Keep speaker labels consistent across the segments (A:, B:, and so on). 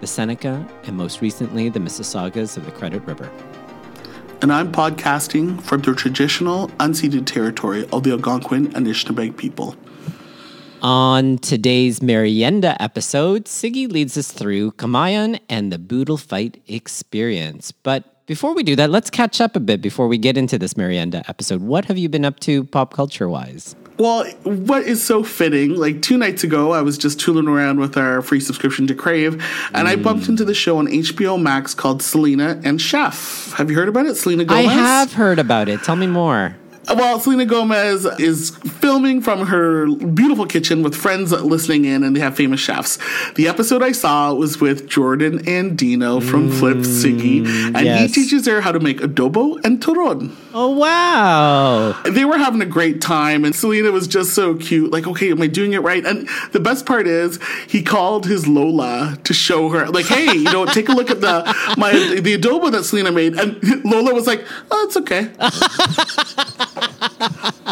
A: the Seneca, and most recently the Mississaugas of the Credit River.
B: And I'm podcasting from the traditional unceded territory of the Algonquin and Anishinaabeg people.
A: On today's Meryenda episode, Sigi leads us through Kamayan and the Boodle Fight experience. But before we do that, let's catch up a bit before we get into this Meryenda episode. What have you been up to pop culture wise?
B: Well, what is so fitting, like two nights ago, I was just tooling around with our free subscription to Crave, and mm. I bumped into the show on HBO Max called Selena and Chef. Have you heard about it? Selena Gomez?
A: I have heard about it. Tell me more.
B: Well, Selena Gomez is filming from her beautiful kitchen with friends listening in, and they have famous chefs. The episode I saw was with Jordan Andino from mm, Flip Sigi, and yes. he teaches her how to make adobo and turon.
A: Oh, wow.
B: They were having a great time, and Selena was just so cute. Like, okay, am I doing it right? And the best part is, he called his Lola to show her, like, hey, you know, take a look at the my the adobo that Selena made. And Lola was like, oh, it's okay.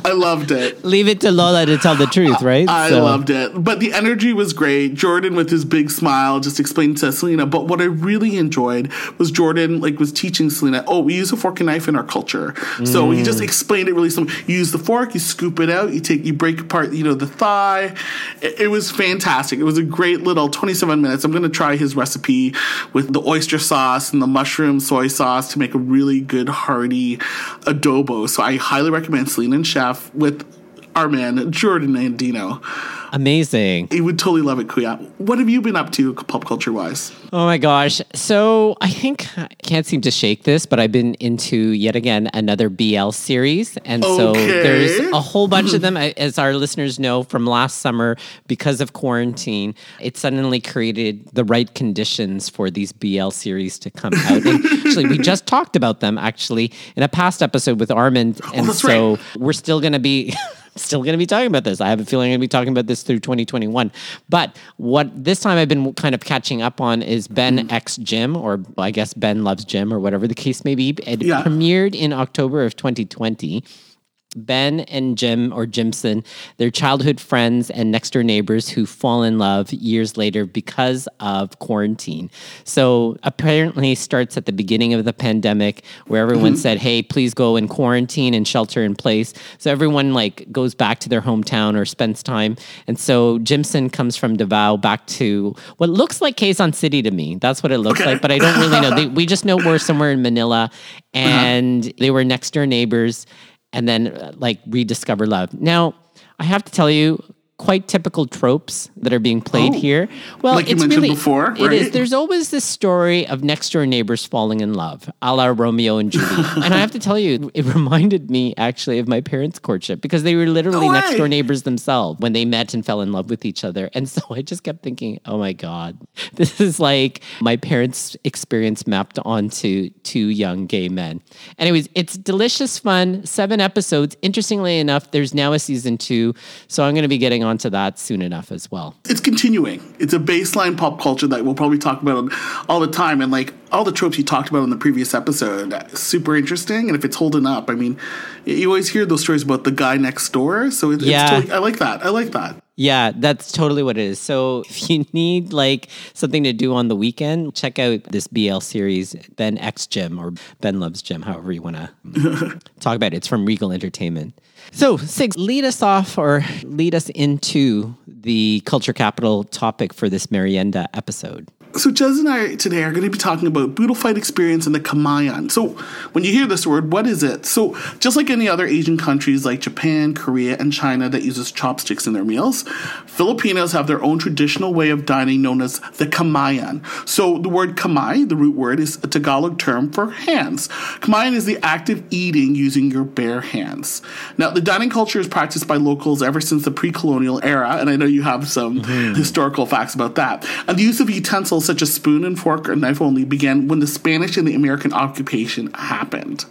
B: I loved it.
A: Leave it to Lola to tell the truth, right?
B: I so. loved it. But the energy was great. Jordan with his big smile just explained to Selena. But what I really enjoyed was Jordan like was teaching Selena, oh, we use a fork and knife in our culture. Mm. So he just explained it really simple. You use the fork, you scoop it out, you take you break apart, you know, the thigh. It, it was fantastic. It was a great little 27 minutes. I'm gonna try his recipe with the oyster sauce and the mushroom soy sauce to make a really good hearty adobo. So I highly recommend Selena and Chef with our man Jordan Andino.
A: Amazing.
B: You would totally love it, Kuya. What have you been up to pop culture wise?
A: Oh my gosh. So I think I can't seem to shake this, but I've been into yet again another BL series. And okay. so there's a whole bunch of them. As our listeners know from last summer, because of quarantine, it suddenly created the right conditions for these BL series to come out. And actually, we just talked about them actually in a past episode with Armand. Oh, and oh, so right. we're still going to be. Still going to be talking about this. I have a feeling I'm going to be talking about this through 2021. But what this time I've been kind of catching up on is Ben mm. X Jim, or I guess Ben Loves Jim, or whatever the case may be. It yeah. premiered in October of 2020. Ben and Jim or Jimson, they're childhood friends and next door neighbors who fall in love years later because of quarantine. So apparently starts at the beginning of the pandemic where everyone mm-hmm. said, "Hey, please go in quarantine and shelter in place." So everyone like goes back to their hometown or spends time. And so Jimson comes from Davao back to what looks like Quezon City to me. That's what it looks okay. like, but I don't really know. They, we just know we're somewhere in Manila uh-huh. and uh-huh. they were next door neighbors and then uh, like rediscover love. Now, I have to tell you, quite typical tropes that are being played oh, here.
B: Well, like it's really before, right?
A: it is. There's always this story of next door neighbors falling in love, a la Romeo and Juliet. and I have to tell you, it reminded me actually of my parents' courtship because they were literally no next door neighbors themselves when they met and fell in love with each other. And so I just kept thinking, oh my god, this is like my parents' experience mapped onto two young gay men. Anyways, it's delicious fun. Seven episodes. Interestingly enough, there's now a season two, so I'm going to be getting onto that soon enough as well.
B: It's continuing. It's a baseline pop culture that we'll probably talk about all the time. And like all the tropes you talked about in the previous episode, super interesting. And if it's holding up, I mean, you always hear those stories about the guy next door. So yeah. Totally, I like that. I like that.
A: Yeah, that's totally what it is. So if you need like something to do on the weekend, check out this BL series, Ben X Jim or Ben Loves Jim, however you want to talk about it. It's from Regal Entertainment. So, Sigs, lead us off or lead us into the culture capital topic for this Meryenda episode.
B: So Jez and I today are going to be talking about boodle fight experience in the Kamayan. So when you hear this word, what is it? So just like any other Asian countries like Japan, Korea, and China that uses chopsticks in their meals, Filipinos have their own traditional way of dining known as the Kamayan. So the word kamay, the root word, is a Tagalog term for hands. Kamayan is the act of eating using your bare hands. Now the dining culture is practiced by locals ever since the pre-colonial era, and I know you have some mm-hmm. historical facts about that. And the use of utensils such as spoon and fork or knife only, began when the Spanish and the American occupation happened.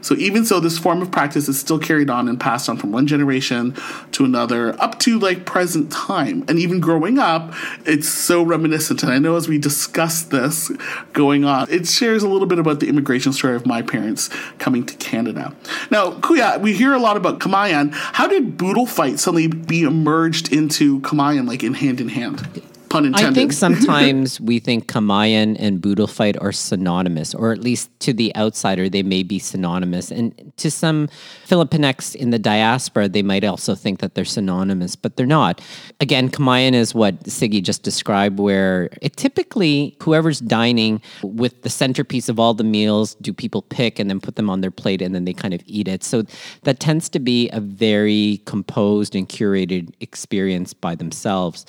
B: So even so, this form of practice is still carried on and passed on from one generation to another up to like present time. And even growing up, it's so reminiscent. And I know as we discuss this going on, it shares a little bit about the immigration story of my parents coming to Canada. Now, Kuya, we hear a lot about Kamayan. How did boodle fight suddenly be emerged into Kamayan, like in hand in hand? Pun intended.
A: I think sometimes we think Kamayan and Boodle are synonymous, or at least to the outsider, they may be synonymous. And to some Filipinx in the diaspora, they might also think that they're synonymous, but they're not. Again, Kamayan is what Sigi just described, where it typically, whoever's dining with the centerpiece of all the meals, do people pick and then put them on their plate and then they kind of eat it. So that tends to be a very composed and curated experience by themselves.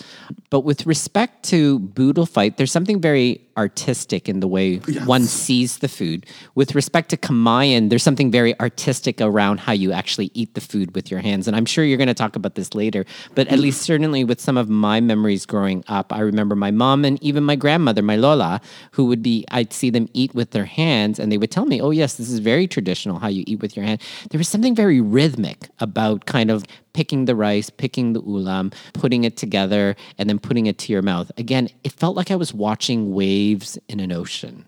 A: But with respect to Boodle Fight, there's something very artistic in the way yes. one sees the food. With respect to Kamayan, there's something very artistic around how you actually eat the food with your hands. And I'm sure you're going to talk about this later, but at mm. least certainly with some of my memories growing up, I remember my mom and even my grandmother, my Lola, who would be, I'd see them eat with their hands and they would tell me, oh, yes, this is very traditional how you eat with your hand. There was something very rhythmic about kind of picking the rice, picking the ulam, putting it together, and then putting it to your mouth. Again, it felt like I was watching waves in an ocean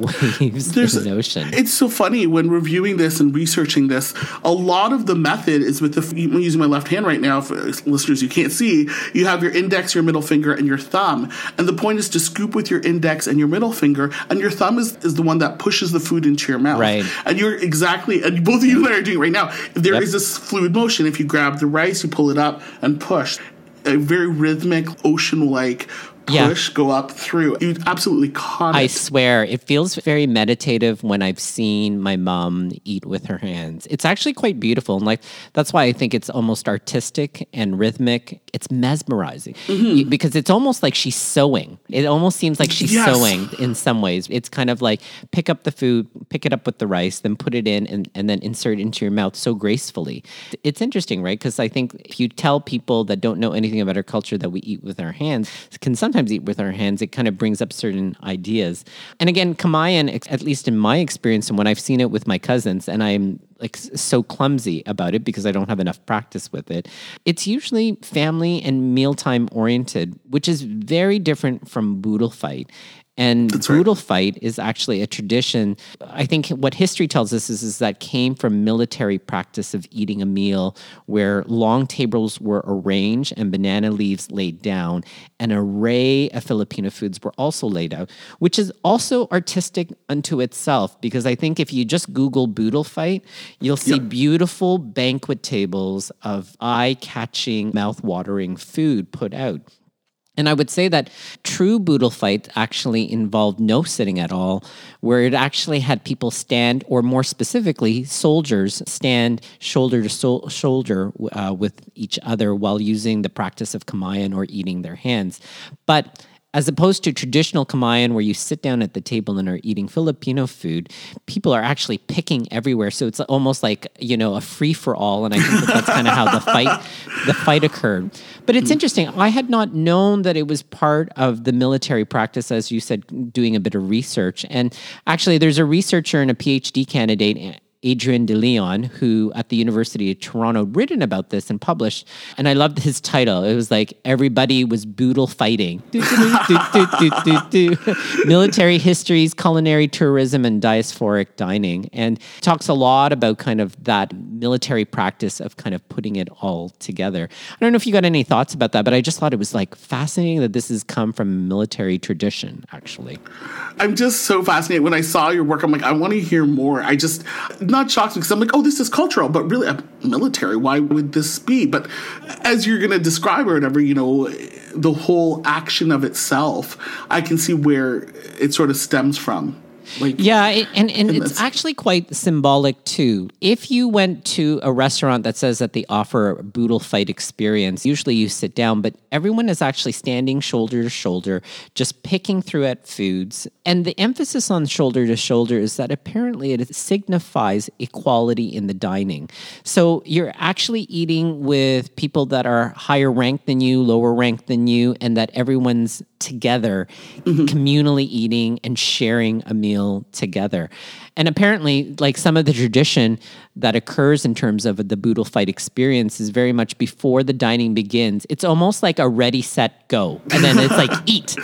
A: waves There's, in the ocean.
B: It's so funny when reviewing this and researching this. A lot of the method is with the. I'm using my left hand right now. For listeners, you can't see. You have your index, your middle finger, and your thumb. And the point is to scoop with your index and your middle finger, and your thumb is, is the one that pushes the food into your mouth.
A: Right.
B: And you're exactly. And both of you are doing it right now. There yep. is this fluid motion, if you grab the rice, you pull it up and push a very rhythmic ocean like push yeah. go up through. You absolutely caught it.
A: I swear, it feels very meditative when I've seen my mom eat with her hands. It's actually quite beautiful, and like that's why I think it's almost artistic and rhythmic. It's mesmerizing mm-hmm. because it's almost like she's sewing. It almost seems like she's yes. sewing in some ways. It's kind of like pick up the food, pick it up with the rice, then put it in, and, and then insert it into your mouth so gracefully. It's interesting, right? Because I think if you tell people that don't know anything about our culture that we eat with our hands, can sometimes sometimes eat with our hands, it kind of brings up certain ideas. And again, Kamayan, at least in my experience and when I've seen it with my cousins, and I'm like so clumsy about it because I don't have enough practice with it. It's usually family and mealtime oriented, which is very different from boodle fight. And That's boodle right. fight is actually a tradition. I think what history tells us is, is that came from military practice of eating a meal where long tables were arranged and banana leaves laid down. An array of Filipino foods were also laid out, which is also artistic unto itself because I think if you just Google boodle fight, you'll see yep. beautiful banquet tables of eye catching, mouth watering food put out. And I would say that true boodle fight actually involved no sitting at all, where it actually had people stand, or more specifically, soldiers stand shoulder to shoulder uh, with each other while using the practice of kamayan or eating their hands. But as opposed to traditional Kamayan where you sit down at the table and are eating Filipino food, people are actually picking everywhere. So it's almost like, you know, a free for all. And I think that that's kind of how the fight, the fight occurred. But it's mm. interesting. I had not known that it was part of the military practice, as you said, doing a bit of research. And actually, there's a researcher and a PhD candidate Adrian De Leon, who at the University of Toronto written about this and published. And I loved his title. It was like everybody was boodle fighting. Military histories, culinary tourism, and diasporic dining. And talks a lot about kind of that military practice of kind of putting it all together. I don't know if you got any thoughts about that, but I just thought it was like fascinating that this has come from military tradition, actually.
B: I'm just so fascinated. When I saw your work, I'm like, I want to hear more. I just not shocked because I'm like, oh, this is cultural, but really uh, military. Why would this be? But as you're going to describe or whatever, you know, the whole action of itself, I can see where it sort of stems from. Like
A: yeah, it, and and it's actually quite symbolic too. If you went to a restaurant that says that they offer a boodle fight experience, usually you sit down, but everyone is actually standing shoulder to shoulder, just picking through at foods. And the emphasis on shoulder to shoulder is that apparently it signifies equality in the dining. So you're actually eating with people that are higher ranked than you, lower ranked than you, and that everyone's together, mm-hmm. communally eating and sharing a meal together. And apparently, like some of the tradition that occurs in terms of the boodle fight experience is very much before the dining begins. It's almost like a ready, set, go. And then it's like eat.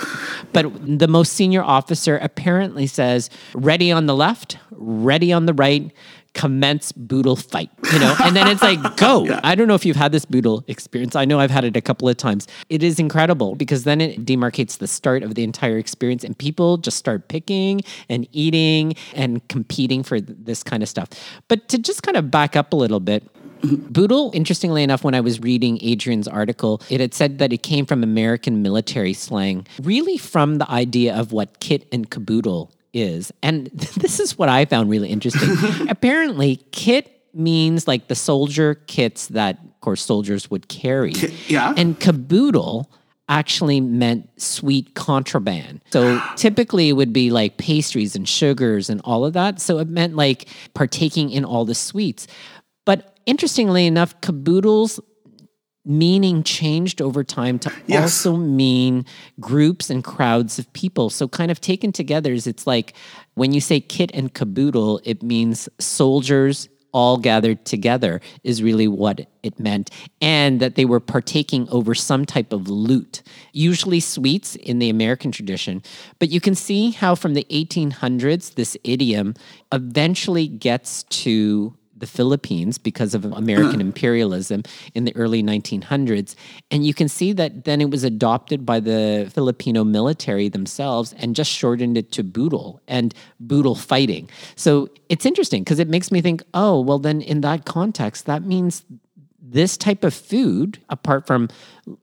A: But the most senior officer apparently says, ready on the left, ready on the right commence boodle fight, you know? And then it's like, go. yeah. I don't know if you've had this boodle experience. I know I've had it a couple of times. It is incredible because then it demarcates the start of the entire experience and people just start picking and eating and competing for this kind of stuff. But to just kind of back up a little bit, mm-hmm. Boodle, interestingly enough, when I was reading Adrian's article, it had said that it came from American military slang, really from the idea of what kit and caboodle is. And this is what I found really interesting. Apparently, kit means like the soldier kits that, of course, soldiers would carry.
B: Yeah.
A: And caboodle actually meant sweet contraband. So typically it would be like pastries and sugars and all of that. So it meant like partaking in all the sweets. But interestingly enough, caboodles meaning changed over time to yes. also mean groups and crowds of people. So, kind of taken together, is it's like when you say kit and caboodle, it means soldiers all gathered together, is really what it meant. And that they were partaking over some type of loot, usually sweets in the American tradition. But you can see how from the 1800s, this idiom eventually gets to the Philippines because of American imperialism in the early 1900s. And you can see that then it was adopted by the Filipino military themselves and just shortened it to boodle and boodle fighting. So it's interesting because it makes me think, oh, well, then in that context, that means this type of food, apart from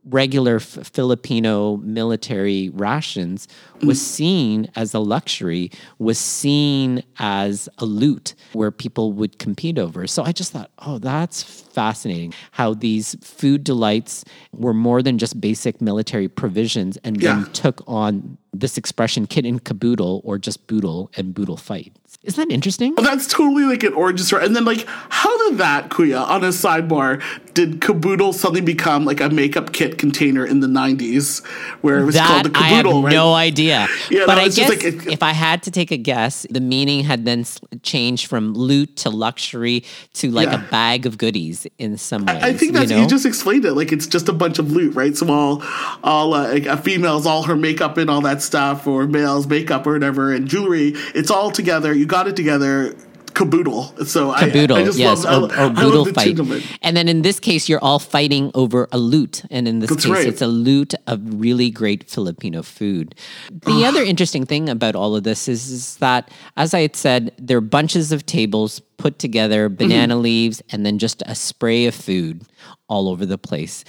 A: regular f- Filipino military rations, was mm. seen as a luxury, was seen as a loot where people would compete over. So I just thought, oh, that's fascinating how these food delights were more than just basic military provisions and yeah. then took on this expression kit and caboodle or just boodle and boodle fight. Isn't that interesting?
B: Well, that's totally like an origin story. And then, like, how did that, Kuya, on a sidebar, did caboodle suddenly become like a makeup kit container in the 90s where it was that, called the caboodle? I
A: have
B: right?
A: no idea. Yeah, but I guess like, if I had to take a guess, the meaning had then changed from loot to luxury to like yeah. a bag of goodies in some ways.
B: I, I think that's, you, know? you, just explained it. Like, it's just a bunch of loot, right? So, all, all uh, like a female's all her makeup and all that stuff, or male's makeup or whatever, and jewelry, it's all together. You got it together caboodle. So
A: caboodle,
B: I, I just
A: yes, love, or, or boodle fight. And then in this case, you're all fighting over a loot, and in this That's case, right. it's a loot of really great Filipino food. The other interesting thing about all of this is, is that, as I had said, there are bunches of tables put together, banana mm-hmm. leaves, and then just a spray of food all over the place.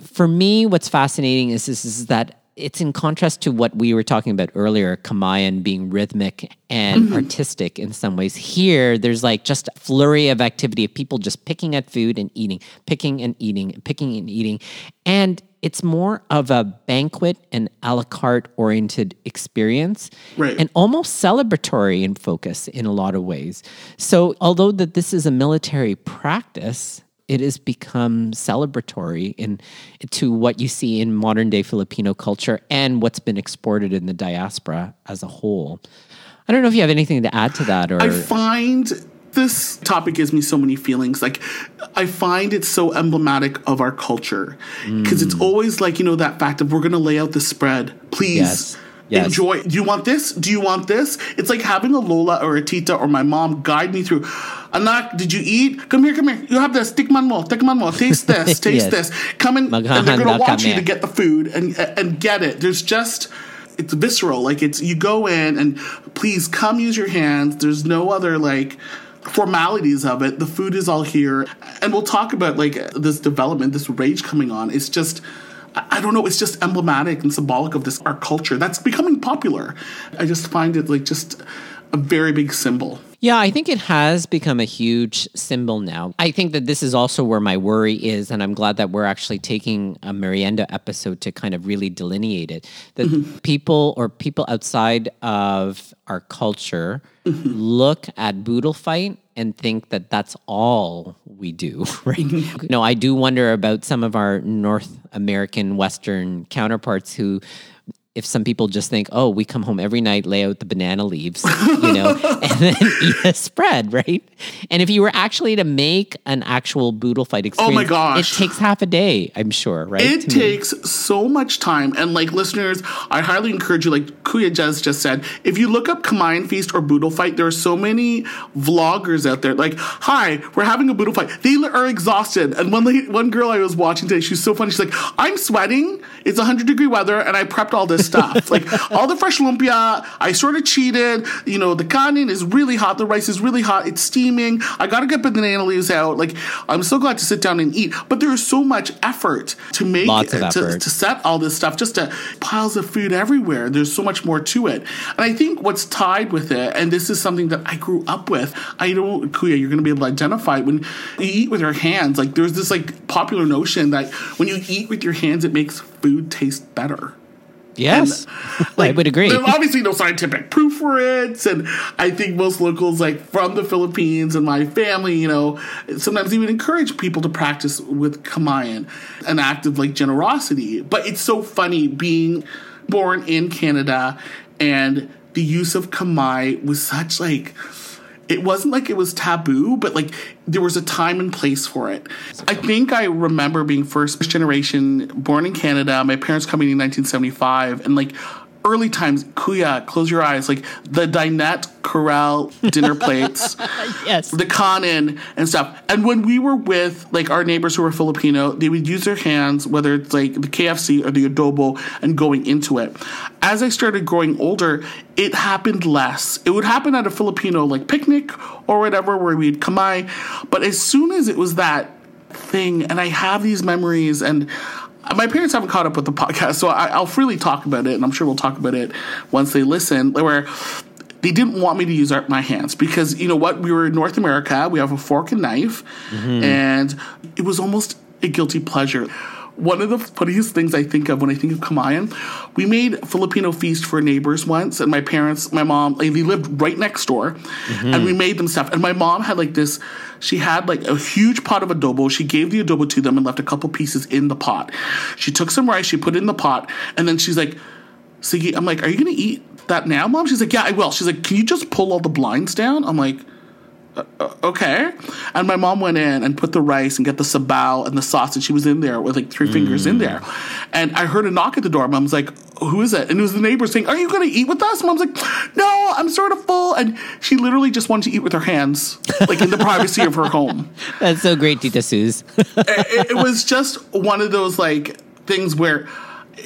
A: For me, what's fascinating is, this is that it's in contrast to what we were talking about earlier, Kamayan being rhythmic and mm-hmm. artistic in some ways. Here, there's like just a flurry of activity of people just picking at food and eating, picking and eating, picking and eating. And it's more of a banquet and a la carte oriented experience
B: right.
A: and almost celebratory in focus in a lot of ways. So although that this is a military practice, it has become celebratory in to what you see in modern day Filipino culture and what's been exported in the diaspora as a whole. I don't know if you have anything to add to that or
B: I find this topic gives me so many feelings. Like, I find it so emblematic of our culture because mm. it's always like, you know, that fact of we're going to lay out the spread. Please. Yes Yes. Enjoy. Do you want this? Do you want this? It's like having a Lola or a Tita or my mom guide me through. Anak, did you eat? Come here, come here. You have this. Tikman mo. Tikman mo. Taste this. Taste yes. this. Come in, and they're gonna watch you to get the food and and get it. There's just it's visceral. Like it's you go in and please come use your hands. There's no other like formalities of it. The food is all here, and we'll talk about like this development, this rage coming on. It's just I don't know, it's just emblematic and symbolic of this our culture that's becoming popular. I just find it like just a very big symbol.
A: Yeah, I think it has become a huge symbol now. I think that this is also where my worry is, and I'm glad that we're actually taking a Meryenda episode to kind of really delineate it. That mm-hmm. people or people outside of our culture mm-hmm. look at boodle fight and think that that's all we do, right? Mm-hmm. no, I do wonder about some of our North American Western counterparts who if some people just think, oh, we come home every night, lay out the banana leaves, you know, and then eat a spread, right? And if you were actually to make an actual boodle fight experience,
B: oh my gosh,
A: it takes half a day, I'm sure, right?
B: It takes me. so much time. And like listeners, I highly encourage you, like Kuya Jez just said, if you look up Kamayan Feast or Boodle Fight, there are so many vloggers out there. Like, hi, we're having a boodle fight. They are exhausted. And one lady, one girl I was watching today, she's so funny. She's like, I'm sweating. It's 100 degree weather, and I prepped all this stuff. like all the fresh lumpia, I sort of cheated. You know, the kanin is really hot. The rice is really hot. It's steaming. I got to get the banana leaves out. Like I'm so glad to sit down and eat. But there is so much effort to make
A: Lots of
B: to, to set all this stuff. Just to piles of food everywhere. There's so much more to it. And I think what's tied with it, and this is something that I grew up with. I don't, Kuya, you're going to be able to identify when you eat with your hands. Like there's this like popular notion that when you eat with your hands, it makes food taste better.
A: Yes, and, like, I would agree.
B: There's obviously no scientific proof for it, and I think most locals, like from the Philippines and my family, you know, sometimes even encourage people to practice with Kamayan, an act of like generosity. But it's so funny being born in Canada and the use of Kamay was such like it wasn't like it was taboo, but like there was a time and place for it. I think I remember being first generation, born in Canada, my parents coming in 1975, and like early times, Kuya, close your eyes, like the dinette Corelle dinner plates,
A: yes,
B: the kanin and stuff. And when we were with like our neighbors who were Filipino, they would use their hands, whether it's like the KFC or the adobo, and going into it. As I started growing older, it happened less. It would happen at a Filipino like picnic or whatever where we'd kamay. But as soon as it was that thing, and I have these memories and my parents haven't caught up with the podcast, so I, will freely talk about it, and I'm sure we'll talk about it once they listen. Where they didn't want me to use our, my hands because you know what? We were in North America. We have a fork and knife, mm-hmm. and it was almost a guilty pleasure one of the funniest things I think of when I think of Kamayan, we made Filipino feast for neighbors once, and my parents, my mom, like, they lived right next door, mm-hmm. and we made them stuff. And my mom had like this, she had like a huge pot of adobo. She gave the adobo to them and left a couple pieces in the pot. She took some rice, she put it in the pot, and then she's like, Sigi, I'm like, are you gonna eat that now, mom? She's like, yeah, I will. She's like, can you just pull all the blinds down? I'm like, okay. And my mom went in and put the rice and get the sabaw and the sausage. She was in there with like three mm. fingers in there. And I heard a knock at the door. Mom's like, who is it? And it was the neighbor saying, are you going to eat with us? Mom's like, no, I'm sort of full. And she literally just wanted to eat with her hands, like in the privacy of her home.
A: That's so great, Tita Suze.
B: it, it was just one of those like things where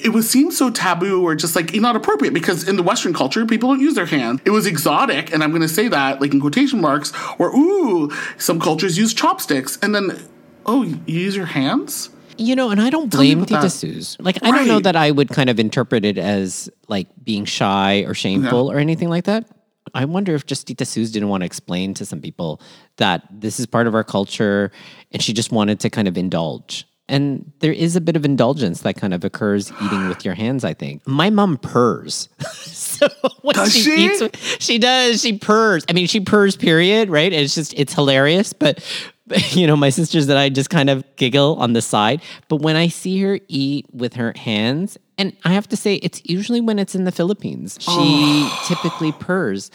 B: it was seemed so taboo or just like not appropriate because in the Western culture, people don't use their hands. It was exotic, and I'm going to say that like in quotation marks, or ooh, some cultures use chopsticks, and then oh, you use your hands.
A: You know, and I don't blame Tita Suze. Like, right. I don't know that I would kind of interpret it as like being shy or shameful yeah. or anything like that. I wonder if just Tita Suze didn't want to explain to some people that this is part of our culture and she just wanted to kind of indulge. And there is a bit of indulgence that kind of occurs eating with your hands, I think. My mom purrs. so
B: when does she, she? Eats,
A: she does. She purrs. I mean, she purrs, period, right? It's just, it's hilarious. But, you know, my sisters and I just kind of giggle on the side. But when I see her eat with her hands, and I have to say, it's usually when it's in the Philippines, she oh. typically purrs.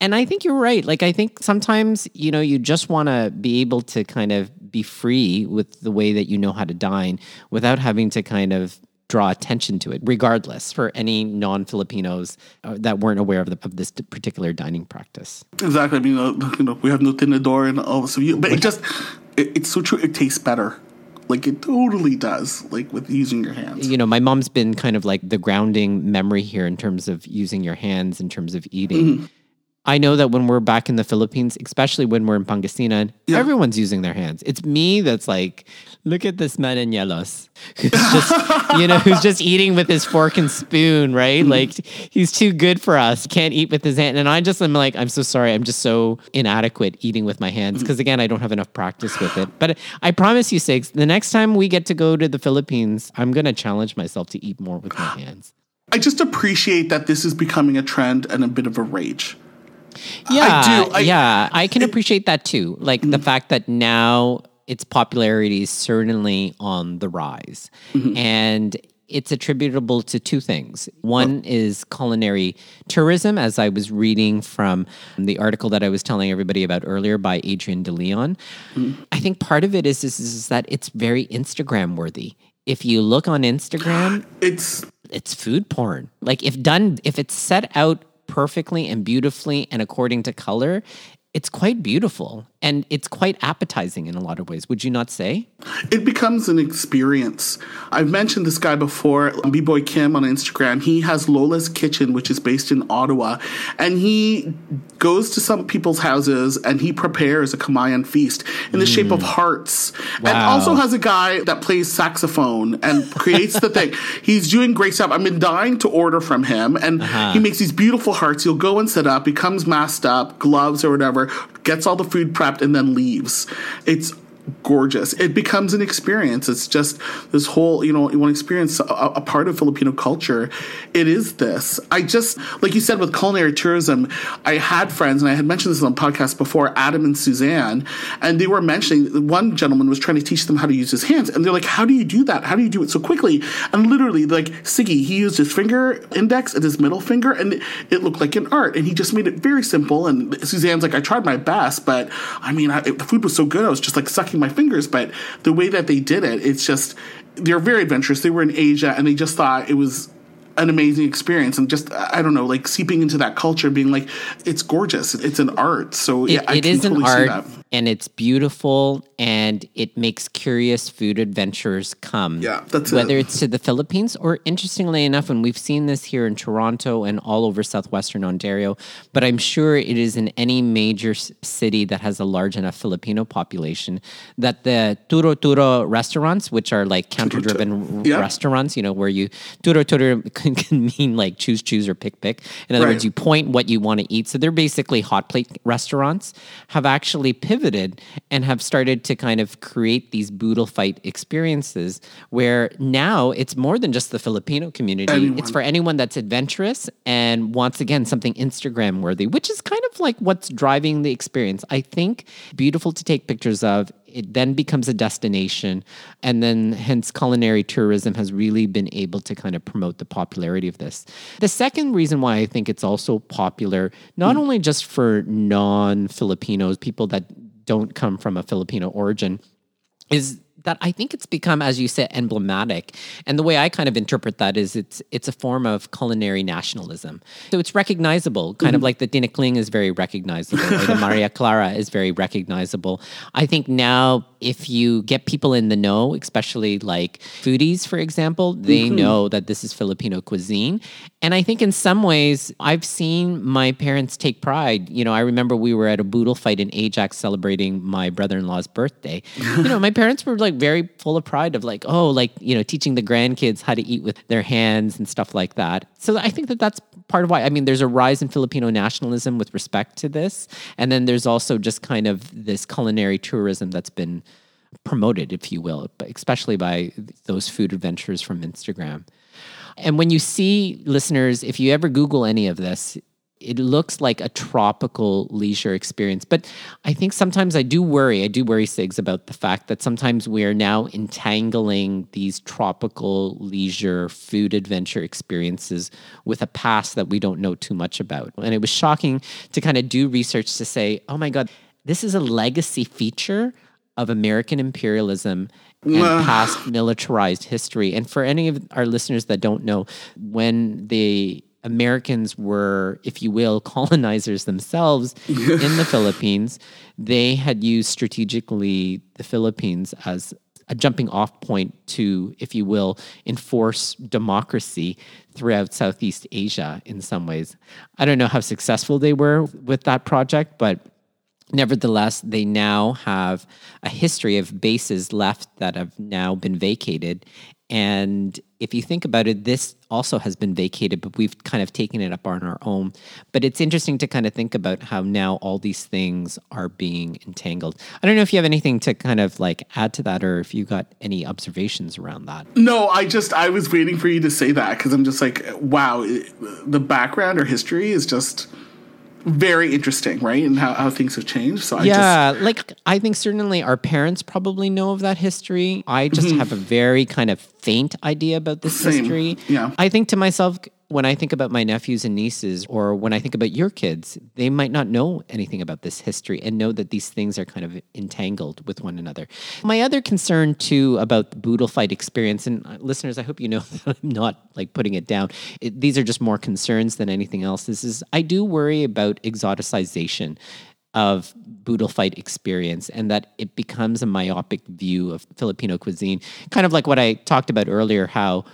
A: And I think you're right. Like, I think sometimes, you know, you just want to be able to kind of be free with the way that you know how to dine without having to kind of draw attention to it, regardless, for any non Filipinos uh, that weren't aware of, the, of this particular dining practice.
B: Exactly. I mean, uh, you know, we have no tinidor and all this. But it just, it, it's so true. It tastes better. Like it totally does, like with using your hands.
A: You know, my mom's been kind of like the grounding memory here in terms of using your hands, in terms of eating. Mm-hmm I know that when we're back in the Philippines, especially when we're in Pangasinan,
B: Yeah.
A: everyone's using their hands. It's me that's like, look at this man in yellows, who's just, you know, who's just eating with his fork and spoon, right?
B: Mm-hmm.
A: Like he's too good for us. Can't eat with his hand. And I just am like, I'm so sorry. I'm just so inadequate eating with my
B: Mm-hmm.
A: hands because again, I don't have enough practice with it. But I promise you, Sigs, the next time we get to go to the Philippines, I'm gonna challenge myself to eat more with my hands.
B: I just appreciate that this is becoming a trend and a bit of a rage.
A: Yeah,
B: do. I-
A: yeah, I can appreciate that too. Like the mm-hmm. fact that now its popularity is certainly on the rise, mm-hmm. and it's attributable to two things. One oh. is culinary tourism, as I was reading from the article that I was telling everybody about earlier by Adrian De Leon. Mm-hmm. I think part of it is, is is that it's very Instagram worthy. If you look on Instagram,
B: It's
A: it's food porn. Like if done, if it's set out perfectly and beautifully and according to color, it's quite beautiful and it's quite appetizing in a lot of ways. Would you not say?
B: it becomes an experience. I've mentioned this guy before, B Boy Kim on Instagram. He has Lola's Kitchen, which is based in Ottawa, and he goes to some people's houses and he prepares a Kamayan feast in the hmm. shape of hearts. And also has a guy that plays saxophone and creates the thing. He's doing great stuff. I've been dying to order from him, and uh-huh. he makes these beautiful hearts. He'll go and set up, he comes masked up, gloves or whatever, gets all the food prepped, and then leaves. It's gorgeous. It becomes an experience. It's just this whole, you know, you want to experience a, a part of Filipino culture. It is this. I just, like you said, with culinary tourism, I had friends, and I had mentioned this on the podcast before, Adam and Suzanne, and they were mentioning one gentleman was trying to teach them how to use his hands, and they're like, "How do you do that? How do you do it so quickly?" And literally, like Sigi, he used his finger index and his middle finger, and it, looked like an art, and he just made it very simple. And Suzanne's like, "I tried my best, but I mean, I, the food was so good, I was just like sucking my fingers." But the way that they did it, it's just they're very adventurous. They were in Asia, and they just thought it was an amazing experience and just I don't know, like seeping into that culture, being like, it's gorgeous, it's an art. So yeah,
A: It,
B: I
A: it is an
B: totally see
A: art
B: that.
A: And it's beautiful and it makes curious food adventurers come.
B: Yeah, that's
A: Whether
B: it.
A: it's to the Philippines or interestingly enough, and we've seen this here in Toronto and all over southwestern Ontario, but I'm sure it is in any major city that has a large enough Filipino population that the turo turo restaurants, which are like counter driven
B: Yeah.
A: restaurants, you know, where you turo turo can, can mean like choose choose or pick pick. In other
B: Right.
A: words, you point what you want to eat. So they're basically hot plate restaurants have actually pivoted and have started to kind of create these boodle fight experiences where now it's more than just the Filipino community.
B: Anyone.
A: It's for anyone that's adventurous and wants again something Instagram worthy, which is kind of like what's driving the experience. I think beautiful to take pictures of. It then becomes a destination, and then hence culinary tourism has really been able to kind of promote the popularity of this. The second reason why I think it's also popular, not hmm. only just for non Filipinos, people that don't come from a Filipino origin, is that I think it's become, as you said, emblematic. And the way I kind of interpret that is it's it's a form of culinary nationalism. So it's recognizable, kind of mm-hmm. like the Tinikling is very recognizable, or the Maria Clara is very recognizable. I think now if you get people in the know, especially like foodies, for example, they mm-hmm. know that this is Filipino cuisine. And I think in some ways, I've seen my parents take pride. You know, I remember we were at a boodle fight in Ajax celebrating my brother in law's birthday. you know, my parents were like very full of pride of like, oh, like, you know, teaching the grandkids how to eat with their hands and stuff like that. So I think that that's part of why. I mean, there's a rise in Filipino nationalism with respect to this. And then there's also just kind of this culinary tourism that's been promoted, if you will, especially by those food adventures from Instagram. And when you see listeners, if you ever Google any of this, it looks like a tropical leisure experience. But I think sometimes I do worry, I do worry, Sigs, about the fact that sometimes we are now entangling these tropical leisure food adventure experiences with a past that we don't know too much about. And it was shocking to kind of do research to say, oh my God, this is a legacy feature of American imperialism and past militarized history. And for any of our listeners that don't know, when the Americans were, if you will, colonizers themselves in the Philippines, they had used strategically the Philippines as a jumping off point to, if you will, enforce democracy throughout Southeast Asia in some ways. I don't know how successful they were with that project, but nevertheless, they now have a history of bases left that have now been vacated. And if you think about it, this also has been vacated, but we've kind of taken it up on our own. But it's interesting to kind of think about how now all these things are being entangled. I don't know if you have anything to kind of like add to that or if you got any observations around that.
B: No, I just, I was waiting for you to say that because I'm just like, wow, the background or history is just very interesting, right? And how, how things have changed. So I
A: yeah, just, like I think certainly our parents probably know of that history. I just mm-hmm. have a very kind of faint idea about this Same. history.
B: Yeah,
A: I think to myself, when I think about my nephews and nieces, or when I think about your kids, they might not know anything about this history and know that these things are kind of entangled with one another. My other concern, too, about the boodle fight experience, and uh, listeners, I hope you know that I'm not like putting it down. It, these are just more concerns than anything else. This is, I do worry about exoticization of boodle fight experience and that it becomes a myopic view of Filipino cuisine. Kind of like what I talked about earlier, how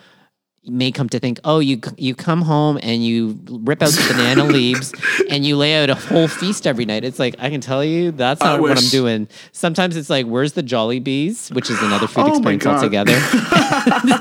A: may come to think, oh, you you come home and you rip out the banana leaves and you lay out a whole feast every night. It's like I can tell you that's not what I'm doing. Sometimes it's like, where's the Jollibees, which is another food oh experience altogether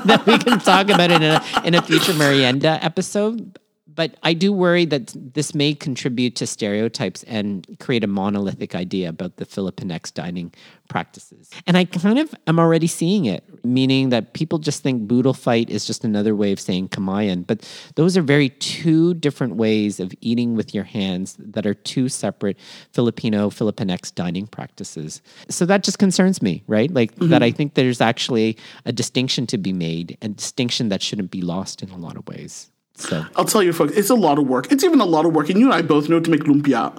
A: that we can talk about in a in a future meryenda episode but I do worry that this may contribute to stereotypes and create a monolithic idea about the Filipinx dining practices. And I kind of am already seeing it, meaning that people just think boodle fight is just another way of saying kamayan. But those are very two different ways of eating with your hands that are two separate Filipino Filipinx dining practices. So that just concerns me, right? Like mm-hmm. that I think there's actually a distinction to be made, a distinction that shouldn't be lost in a lot of ways. So
B: I'll tell you, folks, it's a lot of work. It's even a lot of work, and you and I both know to make lumpia.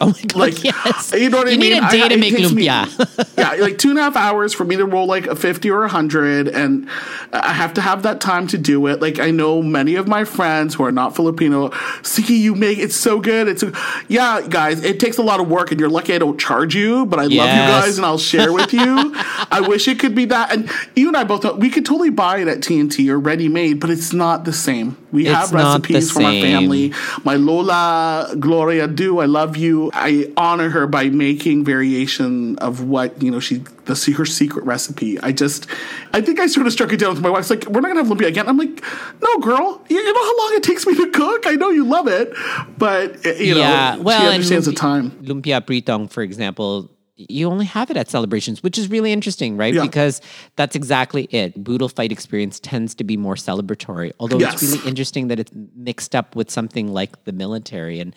A: Oh my god! Like, yes. You know what you I mean? You need a day I, to make lumpia.
B: Yeah, like two and a half hours for me to roll like a fifty or a hundred, and I have to have that time to do it. Like I know many of my friends who are not Filipino. Siki, you make it so good. It's a, yeah, guys. It takes a lot of work, and you're lucky I don't charge you, but I yes. love you guys, and I'll share with you. I wish it could be that, and you and I both know we could totally buy it at T&T or ready made, but it's not the same. We it's have recipes from our family. My Lola Gloria do. I love you. I honor her by making variation of what you know she the her secret recipe. I just, I think I sort of struck it down with my wife. It's like we're not gonna have lumpia again. I'm like, no, girl. You, you know how long it takes me to cook. I know you love it, but eh, you yeah, know, well, she understands lumpia, the time.
A: Lumpia pritong, for example, you only have it at celebrations, which is really interesting, right? Yeah. Because that's exactly it. Boodle fight experience tends to be more celebratory, although yes. it's really interesting that it's mixed up with something like the military. And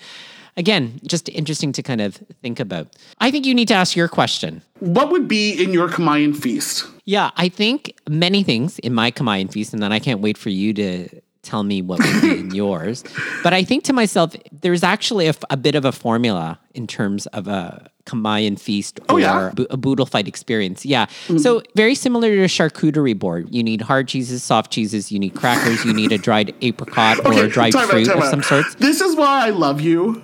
A: again, just interesting to kind of think about. I think you need to ask your question.
B: What would be in your Kamayan feast?
A: Yeah, I think many things in my Kamayan feast, and then I can't wait for you to tell me what would be in yours. But I think to myself, there's actually a, a, bit of a formula in terms of a Kamayan feast or oh, yeah? a boodle fight experience. Yeah. Mm-hmm. So very similar to a charcuterie board. You need hard cheeses, soft cheeses, you need crackers, you need a dried apricot okay, or a dried fruit of some sorts.
B: This is why I love you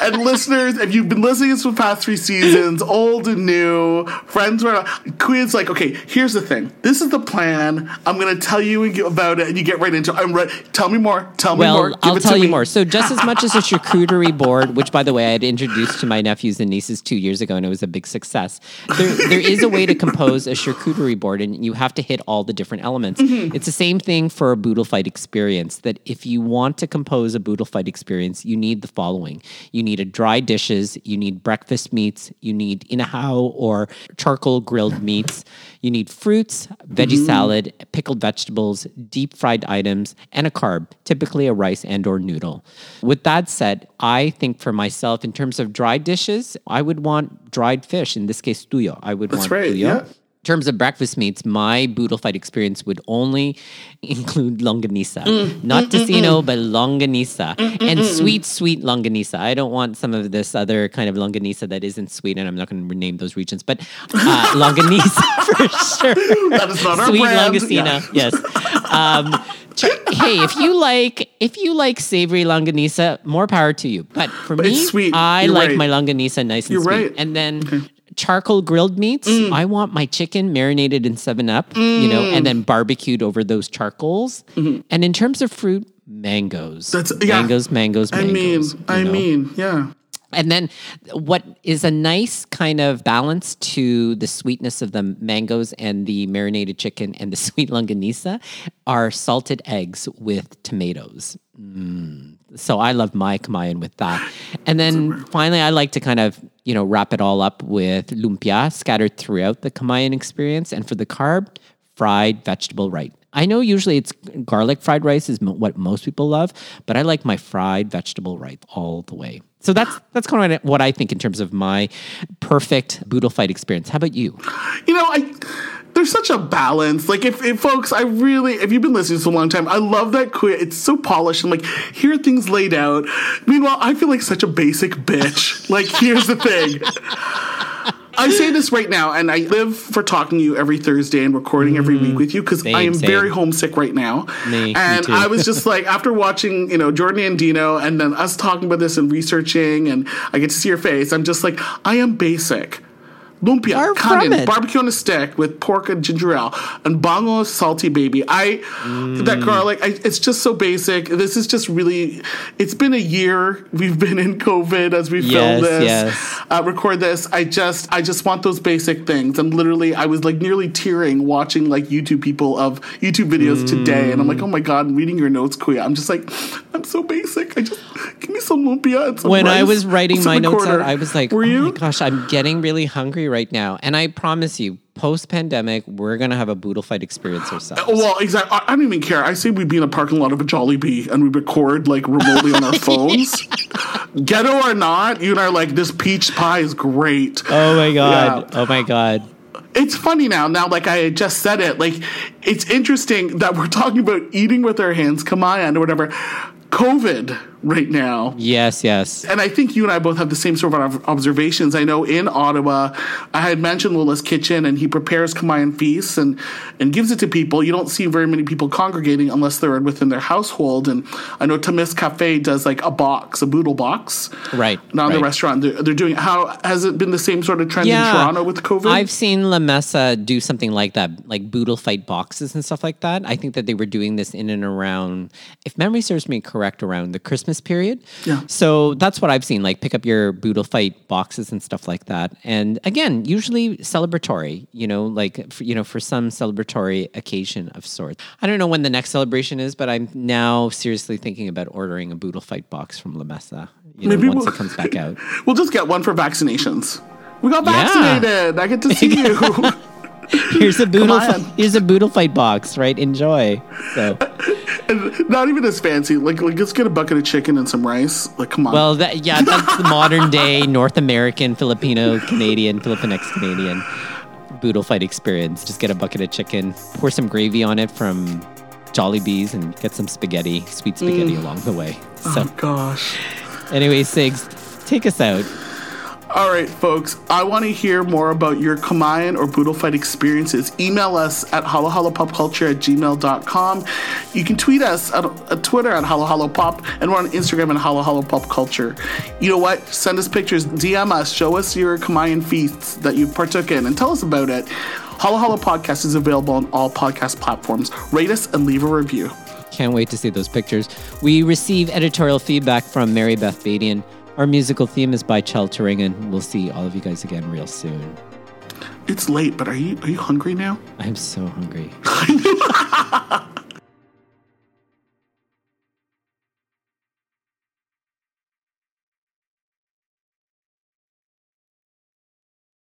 B: and listeners, if you've been listening to the past three seasons, old and new, friends were Queen's like, okay, here's the thing. This is the plan. I'm going to tell you about it, and you get right into it. I'm ready. Tell me more. Tell
A: well,
B: me more.
A: Give I'll tell you me. more. So just as much as a charcuterie board, which by the way I had introduced to my nephews and nieces two years ago, and it was a big success. There, there is a way to compose a charcuterie board, and you have to hit all the different elements. Mm-hmm. It's the same thing for a boodle fight experience. That if you want to compose a boodle fight experience, you need the following. You need a dry dishes, you need breakfast meats, you need inihaw or charcoal grilled meats, you need fruits, veggie mm-hmm. salad, pickled vegetables, deep fried items, and a carb, typically a rice and or noodle. With that said, I think for myself in terms of dry dishes, I would want dried fish, in this case tuyo. I would
B: That's
A: want
B: right,
A: tuyo.
B: Yeah
A: terms of breakfast meats, my boodle fight experience would only include longanisa. Mm, Not mm, tocino, mm, but longanisa. Mm, mm, and mm, sweet, sweet longanisa. I don't want some of this other kind of longanisa that isn't sweet, and I'm not going to rename those regions, but uh, longanisa for sure.
B: That is not our
A: Sweet
B: brand.
A: longanisa, yeah. yes. Um, hey, if you like if you like savory longanisa, more power to you. But for but me, sweet. I You're like right. my longanisa nice and
B: You're
A: sweet.
B: Right.
A: And then okay charcoal grilled meats, mm. I want my chicken marinated in 7 Up, mm. you know, and then barbecued over those charcoals. Mm-hmm. And in terms of fruit, mangoes. That's yeah. mangoes, mangoes, mangoes.
B: I mean, I know? mean, yeah.
A: And then what is a nice kind of balance to the sweetness of the mangoes and the marinated chicken and the sweet longanisa are salted eggs with tomatoes. Mm. So I love my kamayan with that. And then finally, I like to kind of, you know, wrap it all up with lumpia scattered throughout the kamayan experience. And for the carb, fried vegetable rice. I know usually it's garlic fried rice is what most people love, but I like my fried vegetable rice all the way. So that's that's kind of what I think in terms of my perfect boodle fight experience. How about you?
B: You know, I there's such a balance. Like if, if folks, I really if you've been listening for a long time, I love that quit. It's so polished and like here are things laid out. Meanwhile, I feel like such a basic bitch. like here's the thing. I say this right now, and I live for talking to you every Thursday and recording mm, every week mm-hmm. with you because I am same. very homesick right now. Me, and me I was just like, after watching, you know, Jordan Andino, and then us talking about this and researching, and I get to see your face, I'm just like, I am basic lumpia, kanin, barbecue on a stick with pork and ginger ale, and bongo salty baby. I mm. that garlic. I, it's just so basic. This is just really. It's been a year. We've been in COVID as we yes, film this, yes. uh, record this. I just, I just want those basic things. And literally, I was like nearly tearing watching like YouTube people of YouTube videos mm. today, and I'm like, oh my god, I'm reading your notes, Kuya. I'm just like, I'm so basic. I just give me some lumpia and some
A: When
B: rice,
A: I was writing my notes out, I was like, Were oh you? my gosh, I'm getting really hungry right now. And I promise you, post pandemic, we're gonna have a boodle fight experience ourselves.
B: Uh, well, exactly. I, I, don't even care. I say we be in a parking lot of a Jollibee and we record like remotely on our phones. Ghetto or not, you and I are like this peach pie is great.
A: Oh my god! Yeah. Oh my god!
B: It's funny now. Now, like I just said it, like it's interesting that we're talking about eating with our hands, kamayan or whatever. COVID right now.
A: Yes, yes.
B: And I think you and I both have the same sort of observations. I know in Ottawa, I had mentioned Lola's Kitchen, and he prepares Kamayan feasts and and gives it to people. You don't see very many people congregating unless they're within their household. And I know Tamis Cafe does like a box, a boodle box,
A: right?
B: Not
A: right.
B: the restaurant. They're, they're, doing. How has it been the same sort of trend yeah, in Toronto with COVID?
A: I've seen La Mesa do something like that, like boodle fight boxes and stuff like that. I think that they were doing this in and around, if memory serves me correct, around the Christmas Christmas period.
B: Yeah.
A: So that's what I've seen, like pick up your Boodle Fight boxes and stuff like that. And again, usually celebratory, you know, like, for, you know, for some celebratory occasion of sorts. I don't know when the next celebration is, but I'm now seriously thinking about ordering a Boodle Fight box from La Mesa, you know, Maybe once we'll, it comes back out.
B: We'll just get one for vaccinations. We got vaccinated. Yeah. I get to see you.
A: here's a boodle. here's a boodle fight box. Right, enjoy. So,
B: and not even as fancy. Like, like let's get a bucket of chicken and some rice. Like, come on.
A: Well, that, yeah, that's the modern day North American, Filipino, Canadian, Filipinx Canadian boodle fight experience. Just get a bucket of chicken, pour some gravy on it from Jollibees, and get some spaghetti, sweet spaghetti mm. along the way.
B: So, oh gosh.
A: Anyway, Sigs, take us out.
B: All right, folks, I want to hear more about your Kamayan or Boodle Fight experiences. Email us at halohalopopculture at gmail.com. You can tweet us at, at Twitter at halohalopop, and we're on Instagram at halohalopopculture. You know what? Send us pictures, DM us, show us your Kamayan feasts that you partook in, and tell us about it. Halo Halo Podcast is available on all podcast platforms. Rate us and leave a review.
A: Can't wait to see those pictures. We receive editorial feedback from Mary Beth Badian. Our musical theme is by Chel Turingen. We'll see all of you guys again real soon.
B: It's late, but are you are you hungry now?
A: I'm so hungry.